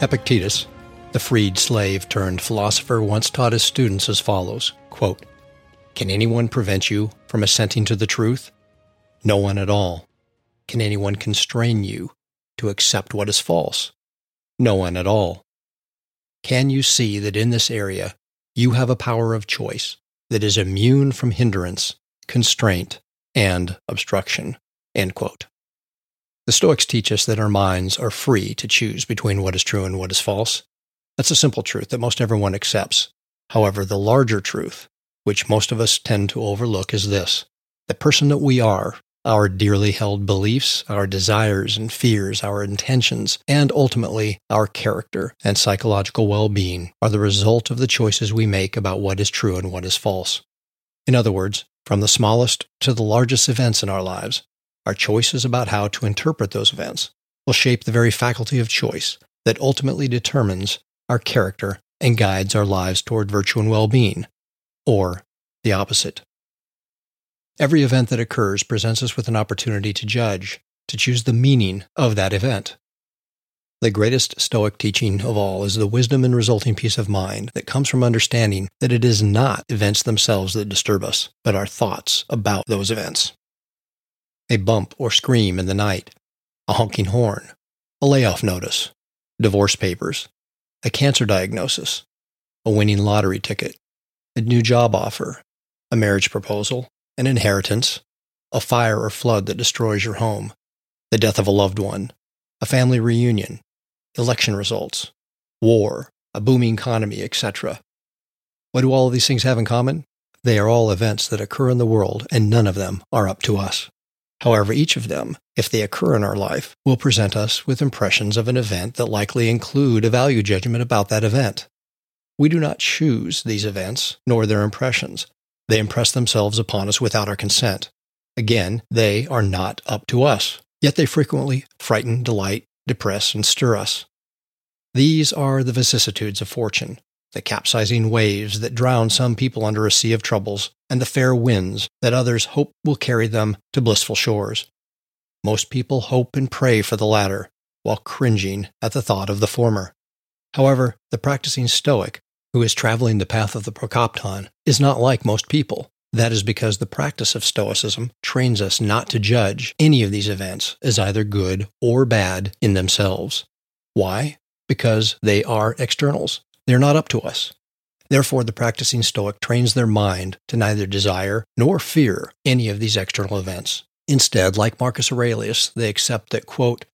Epictetus, the freed slave turned philosopher, once taught his students as follows quote, Can anyone prevent you from assenting to the truth? No one at all. Can anyone constrain you to accept what is false? No one at all. Can you see that in this area you have a power of choice that is immune from hindrance, constraint, and obstruction? End quote. The Stoics teach us that our minds are free to choose between what is true and what is false. That's a simple truth that most everyone accepts. However, the larger truth, which most of us tend to overlook, is this the person that we are, our dearly held beliefs, our desires and fears, our intentions, and ultimately our character and psychological well being are the result of the choices we make about what is true and what is false. In other words, from the smallest to the largest events in our lives, our choices about how to interpret those events will shape the very faculty of choice that ultimately determines our character and guides our lives toward virtue and well being, or the opposite. Every event that occurs presents us with an opportunity to judge, to choose the meaning of that event. The greatest Stoic teaching of all is the wisdom and resulting peace of mind that comes from understanding that it is not events themselves that disturb us, but our thoughts about those events a bump or scream in the night, a honking horn, a layoff notice, divorce papers, a cancer diagnosis, a winning lottery ticket, a new job offer, a marriage proposal, an inheritance, a fire or flood that destroys your home, the death of a loved one, a family reunion, election results, war, a booming economy, etc. What do all of these things have in common? They are all events that occur in the world, and none of them are up to us. However, each of them, if they occur in our life, will present us with impressions of an event that likely include a value judgment about that event. We do not choose these events, nor their impressions. They impress themselves upon us without our consent. Again, they are not up to us, yet they frequently frighten, delight, depress, and stir us. These are the vicissitudes of fortune, the capsizing waves that drown some people under a sea of troubles, and the fair winds that others hope will carry them to blissful shores. Most people hope and pray for the latter, while cringing at the thought of the former. However, the practicing Stoic, who is traveling the path of the Prokopton, is not like most people. That is because the practice of Stoicism trains us not to judge any of these events as either good or bad in themselves. Why? Because they are externals. They're not up to us. Therefore, the practicing Stoic trains their mind to neither desire nor fear any of these external events. Instead, like Marcus Aurelius, they accept that, quote,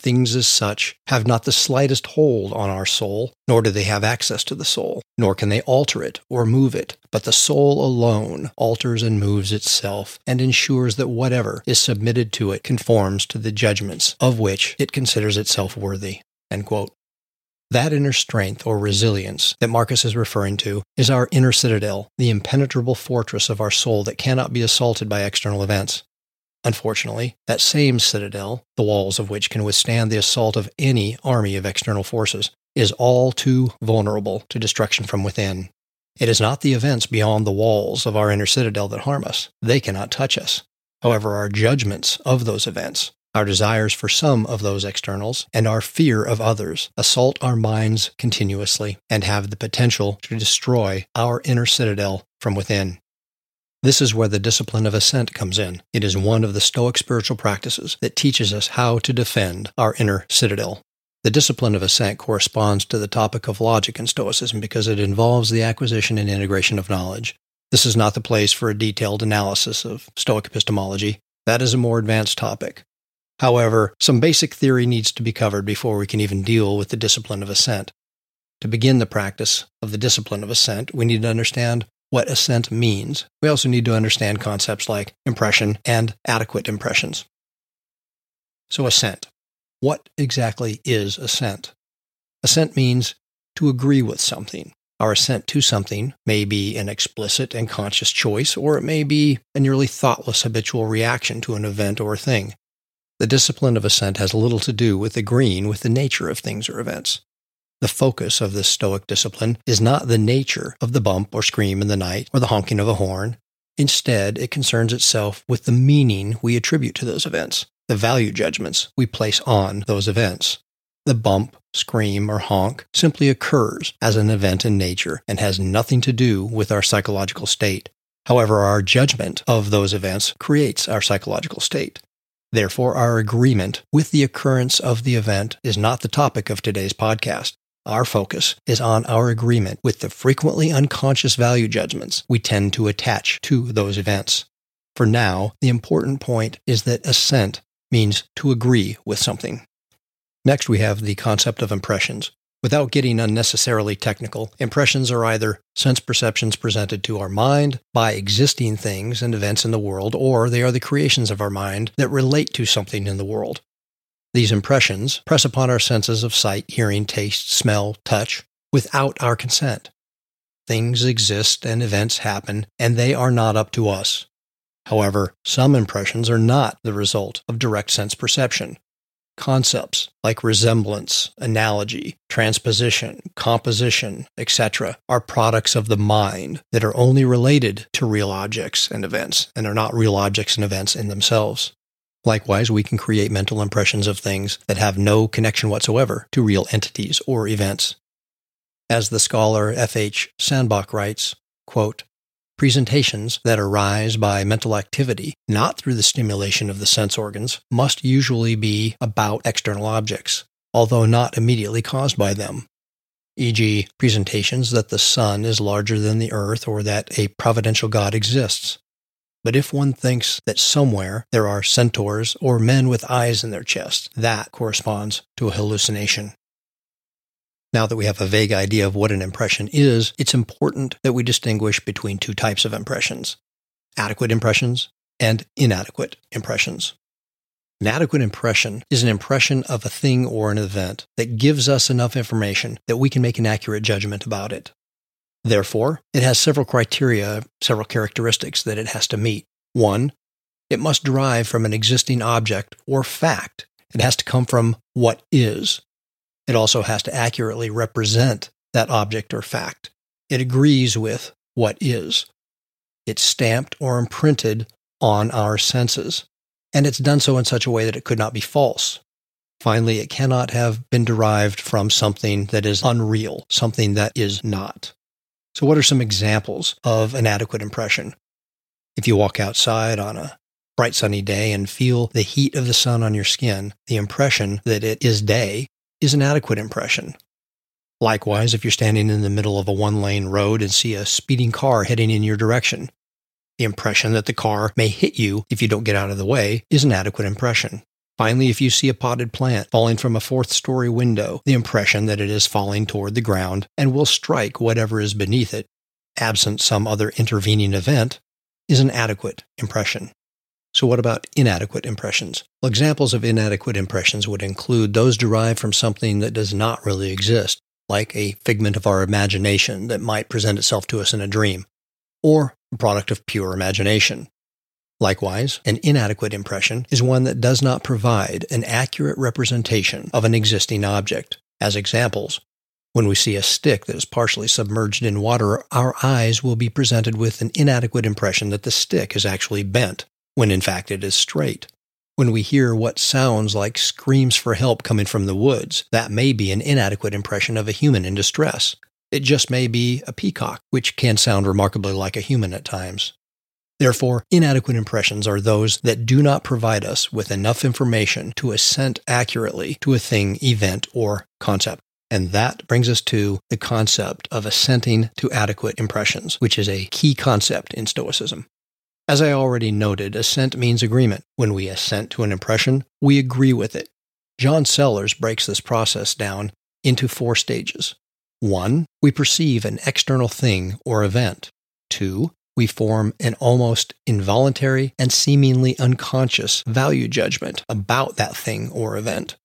things as such have not the slightest hold on our soul, nor do they have access to the soul, nor can they alter it or move it, but the soul alone alters and moves itself, and ensures that whatever is submitted to it conforms to the judgments of which it considers itself worthy. End quote. That inner strength or resilience that Marcus is referring to is our inner citadel, the impenetrable fortress of our soul that cannot be assaulted by external events. Unfortunately, that same citadel, the walls of which can withstand the assault of any army of external forces, is all too vulnerable to destruction from within. It is not the events beyond the walls of our inner citadel that harm us. They cannot touch us. However, our judgments of those events, our desires for some of those externals, and our fear of others assault our minds continuously and have the potential to destroy our inner citadel from within. This is where the discipline of assent comes in. It is one of the Stoic spiritual practices that teaches us how to defend our inner citadel. The discipline of assent corresponds to the topic of logic in Stoicism because it involves the acquisition and integration of knowledge. This is not the place for a detailed analysis of Stoic epistemology. That is a more advanced topic. However, some basic theory needs to be covered before we can even deal with the discipline of assent. To begin the practice of the discipline of assent, we need to understand what assent means. We also need to understand concepts like impression and adequate impressions. So, assent. What exactly is assent? Assent means to agree with something. Our assent to something may be an explicit and conscious choice, or it may be a nearly thoughtless habitual reaction to an event or thing. The discipline of assent has little to do with agreeing with the nature of things or events. The focus of this Stoic discipline is not the nature of the bump or scream in the night or the honking of a horn. Instead, it concerns itself with the meaning we attribute to those events, the value judgments we place on those events. The bump, scream, or honk simply occurs as an event in nature and has nothing to do with our psychological state. However, our judgment of those events creates our psychological state. Therefore, our agreement with the occurrence of the event is not the topic of today's podcast. Our focus is on our agreement with the frequently unconscious value judgments we tend to attach to those events. For now, the important point is that assent means to agree with something. Next, we have the concept of impressions. Without getting unnecessarily technical, impressions are either sense perceptions presented to our mind by existing things and events in the world, or they are the creations of our mind that relate to something in the world. These impressions press upon our senses of sight, hearing, taste, smell, touch, without our consent. Things exist and events happen, and they are not up to us. However, some impressions are not the result of direct sense perception. Concepts like resemblance, analogy, transposition, composition, etc., are products of the mind that are only related to real objects and events and are not real objects and events in themselves. Likewise, we can create mental impressions of things that have no connection whatsoever to real entities or events. As the scholar F.H. Sandbach writes, quote, Presentations that arise by mental activity, not through the stimulation of the sense organs, must usually be about external objects, although not immediately caused by them. E.g., presentations that the sun is larger than the earth or that a providential God exists. But if one thinks that somewhere there are centaurs or men with eyes in their chest, that corresponds to a hallucination. Now that we have a vague idea of what an impression is, it's important that we distinguish between two types of impressions adequate impressions and inadequate impressions. An adequate impression is an impression of a thing or an event that gives us enough information that we can make an accurate judgment about it. Therefore, it has several criteria, several characteristics that it has to meet. One, it must derive from an existing object or fact. It has to come from what is. It also has to accurately represent that object or fact. It agrees with what is. It's stamped or imprinted on our senses. And it's done so in such a way that it could not be false. Finally, it cannot have been derived from something that is unreal, something that is not. So, what are some examples of an adequate impression? If you walk outside on a bright sunny day and feel the heat of the sun on your skin, the impression that it is day is an adequate impression. Likewise, if you're standing in the middle of a one lane road and see a speeding car heading in your direction, the impression that the car may hit you if you don't get out of the way is an adequate impression. Finally, if you see a potted plant falling from a fourth story window, the impression that it is falling toward the ground and will strike whatever is beneath it, absent some other intervening event, is an adequate impression. So, what about inadequate impressions? Well, examples of inadequate impressions would include those derived from something that does not really exist, like a figment of our imagination that might present itself to us in a dream, or a product of pure imagination. Likewise, an inadequate impression is one that does not provide an accurate representation of an existing object. As examples, when we see a stick that is partially submerged in water, our eyes will be presented with an inadequate impression that the stick is actually bent when in fact it is straight. When we hear what sounds like screams for help coming from the woods, that may be an inadequate impression of a human in distress. It just may be a peacock, which can sound remarkably like a human at times. Therefore, inadequate impressions are those that do not provide us with enough information to assent accurately to a thing, event, or concept. And that brings us to the concept of assenting to adequate impressions, which is a key concept in Stoicism. As I already noted, assent means agreement. When we assent to an impression, we agree with it. John Sellars breaks this process down into four stages. One, we perceive an external thing or event. Two, we form an almost involuntary and seemingly unconscious value judgment about that thing or event.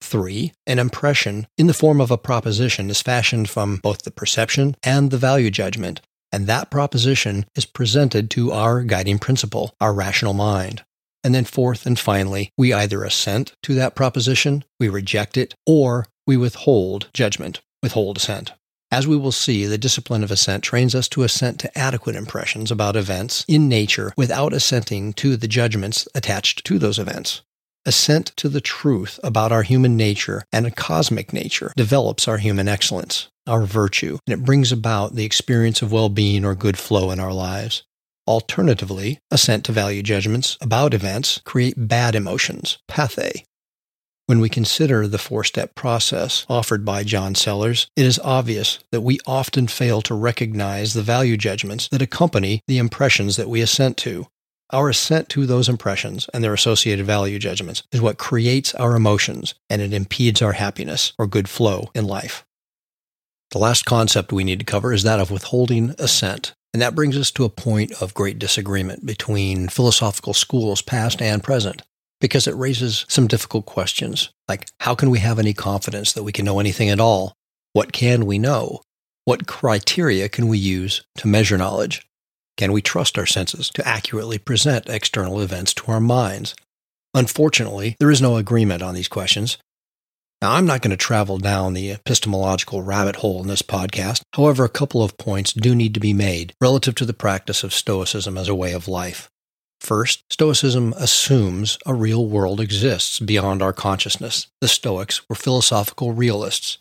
3. An impression in the form of a proposition is fashioned from both the perception and the value judgment, and that proposition is presented to our guiding principle, our rational mind. And then, fourth and finally, we either assent to that proposition, we reject it, or we withhold judgment, withhold assent. As we will see, the discipline of assent trains us to assent to adequate impressions about events in nature without assenting to the judgments attached to those events. Assent to the truth about our human nature and a cosmic nature develops our human excellence, our virtue, and it brings about the experience of well being or good flow in our lives. Alternatively, assent to value judgments about events create bad emotions, pathe, when we consider the four step process offered by John Sellars, it is obvious that we often fail to recognize the value judgments that accompany the impressions that we assent to. Our assent to those impressions and their associated value judgments is what creates our emotions and it impedes our happiness or good flow in life. The last concept we need to cover is that of withholding assent. And that brings us to a point of great disagreement between philosophical schools past and present because it raises some difficult questions like how can we have any confidence that we can know anything at all? What can we know? What criteria can we use to measure knowledge? Can we trust our senses to accurately present external events to our minds? Unfortunately, there is no agreement on these questions. Now, I'm not going to travel down the epistemological rabbit hole in this podcast. However, a couple of points do need to be made relative to the practice of Stoicism as a way of life. First, Stoicism assumes a real world exists beyond our consciousness. The Stoics were philosophical realists.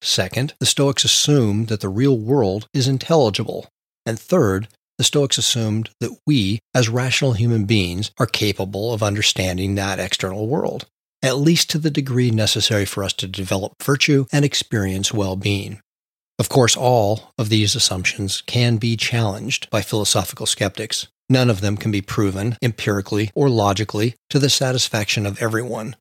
Second, the Stoics assumed that the real world is intelligible. And third, the Stoics assumed that we, as rational human beings, are capable of understanding that external world, at least to the degree necessary for us to develop virtue and experience well being. Of course, all of these assumptions can be challenged by philosophical skeptics. None of them can be proven empirically or logically to the satisfaction of everyone.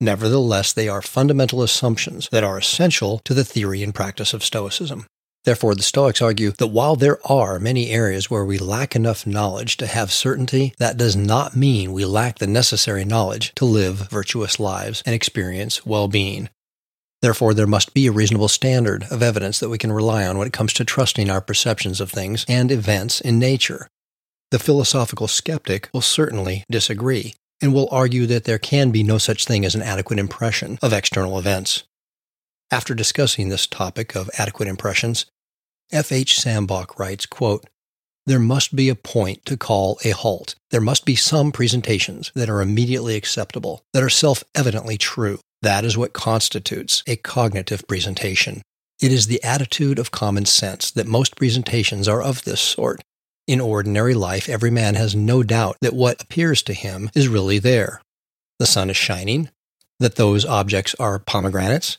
Nevertheless, they are fundamental assumptions that are essential to the theory and practice of Stoicism. Therefore, the Stoics argue that while there are many areas where we lack enough knowledge to have certainty, that does not mean we lack the necessary knowledge to live virtuous lives and experience well being. Therefore, there must be a reasonable standard of evidence that we can rely on when it comes to trusting our perceptions of things and events in nature. The philosophical skeptic will certainly disagree and will argue that there can be no such thing as an adequate impression of external events. After discussing this topic of adequate impressions, F. H. Sandbach writes, quote, there must be a point to call a halt. There must be some presentations that are immediately acceptable, that are self evidently true. That is what constitutes a cognitive presentation. It is the attitude of common sense that most presentations are of this sort, in ordinary life, every man has no doubt that what appears to him is really there. The sun is shining, that those objects are pomegranates,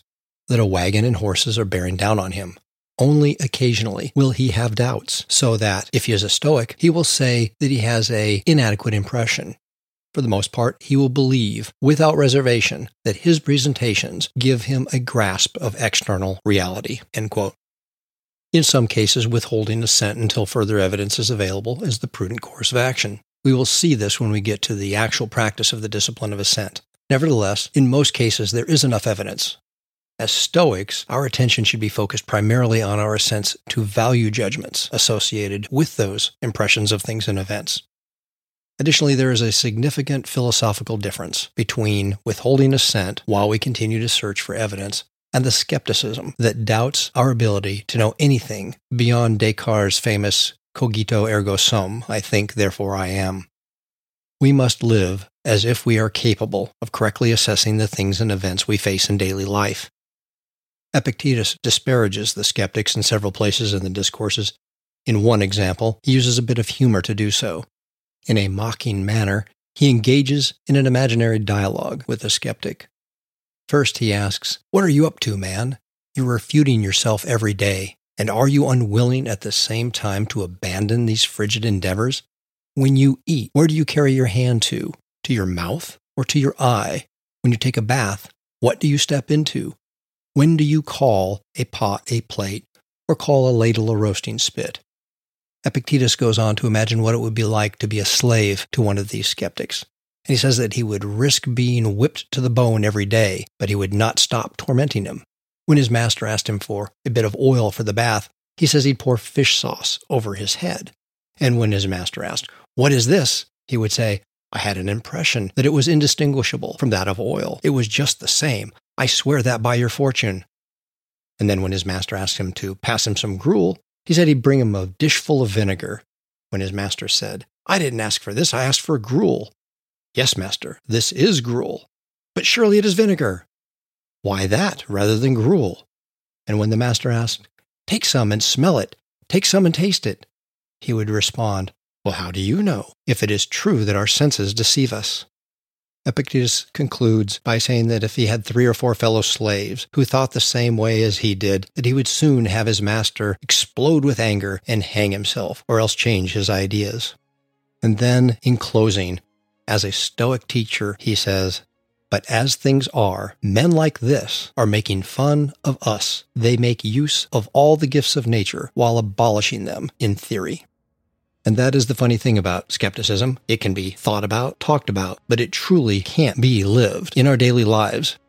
that a wagon and horses are bearing down on him. Only occasionally will he have doubts, so that if he is a Stoic, he will say that he has a inadequate impression. For the most part, he will believe without reservation that his presentations give him a grasp of external reality. In some cases, withholding assent until further evidence is available is the prudent course of action. We will see this when we get to the actual practice of the discipline of assent. Nevertheless, in most cases, there is enough evidence. As Stoics, our attention should be focused primarily on our assents to value judgments associated with those impressions of things and events. Additionally, there is a significant philosophical difference between withholding assent while we continue to search for evidence and the skepticism that doubts our ability to know anything beyond Descartes' famous cogito ergo sum, I think, therefore I am. We must live as if we are capable of correctly assessing the things and events we face in daily life. Epictetus disparages the skeptics in several places in the discourses. In one example, he uses a bit of humor to do so. In a mocking manner, he engages in an imaginary dialogue with the skeptic. First, he asks, What are you up to, man? You're refuting yourself every day. And are you unwilling at the same time to abandon these frigid endeavors? When you eat, where do you carry your hand to? To your mouth or to your eye? When you take a bath, what do you step into? When do you call a pot a plate or call a ladle a roasting spit? Epictetus goes on to imagine what it would be like to be a slave to one of these skeptics. And he says that he would risk being whipped to the bone every day, but he would not stop tormenting him. When his master asked him for a bit of oil for the bath, he says he'd pour fish sauce over his head. And when his master asked, What is this? he would say, I had an impression that it was indistinguishable from that of oil. It was just the same. I swear that by your fortune. And then when his master asked him to pass him some gruel, he said he'd bring him a dish full of vinegar. When his master said, I didn't ask for this, I asked for gruel. Yes, master, this is gruel. But surely it is vinegar. Why that rather than gruel? And when the master asked, Take some and smell it, take some and taste it, he would respond, Well, how do you know if it is true that our senses deceive us? Epictetus concludes by saying that if he had three or four fellow slaves who thought the same way as he did, that he would soon have his master explode with anger and hang himself, or else change his ideas. And then, in closing, as a Stoic teacher, he says, But as things are, men like this are making fun of us. They make use of all the gifts of nature while abolishing them in theory. And that is the funny thing about skepticism. It can be thought about, talked about, but it truly can't be lived in our daily lives.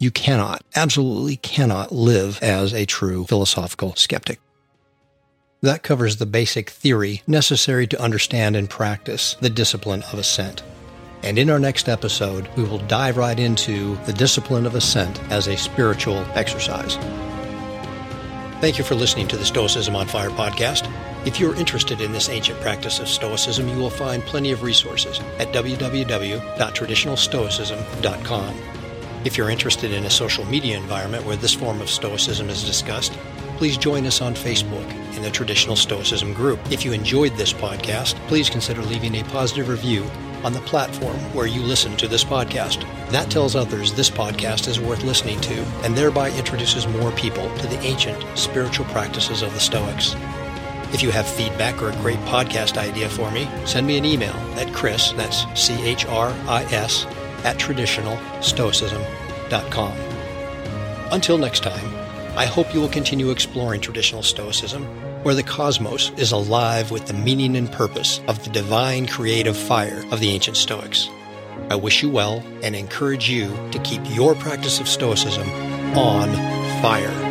You cannot, absolutely cannot live as a true philosophical skeptic. That covers the basic theory necessary to understand and practice the discipline of assent. And in our next episode, we will dive right into the discipline of assent as a spiritual exercise. Thank you for listening to the Stoicism on Fire podcast. If you're interested in this ancient practice of Stoicism, you will find plenty of resources at www.traditionalstoicism.com. If you're interested in a social media environment where this form of Stoicism is discussed, please join us on Facebook in the Traditional Stoicism group. If you enjoyed this podcast, please consider leaving a positive review on the platform where you listen to this podcast. That tells others this podcast is worth listening to and thereby introduces more people to the ancient spiritual practices of the Stoics. If you have feedback or a great podcast idea for me, send me an email at Chris, that's C H R I S, at traditionalstoicism.com. Until next time, I hope you will continue exploring traditional Stoicism, where the cosmos is alive with the meaning and purpose of the divine creative fire of the ancient Stoics. I wish you well and encourage you to keep your practice of Stoicism on fire.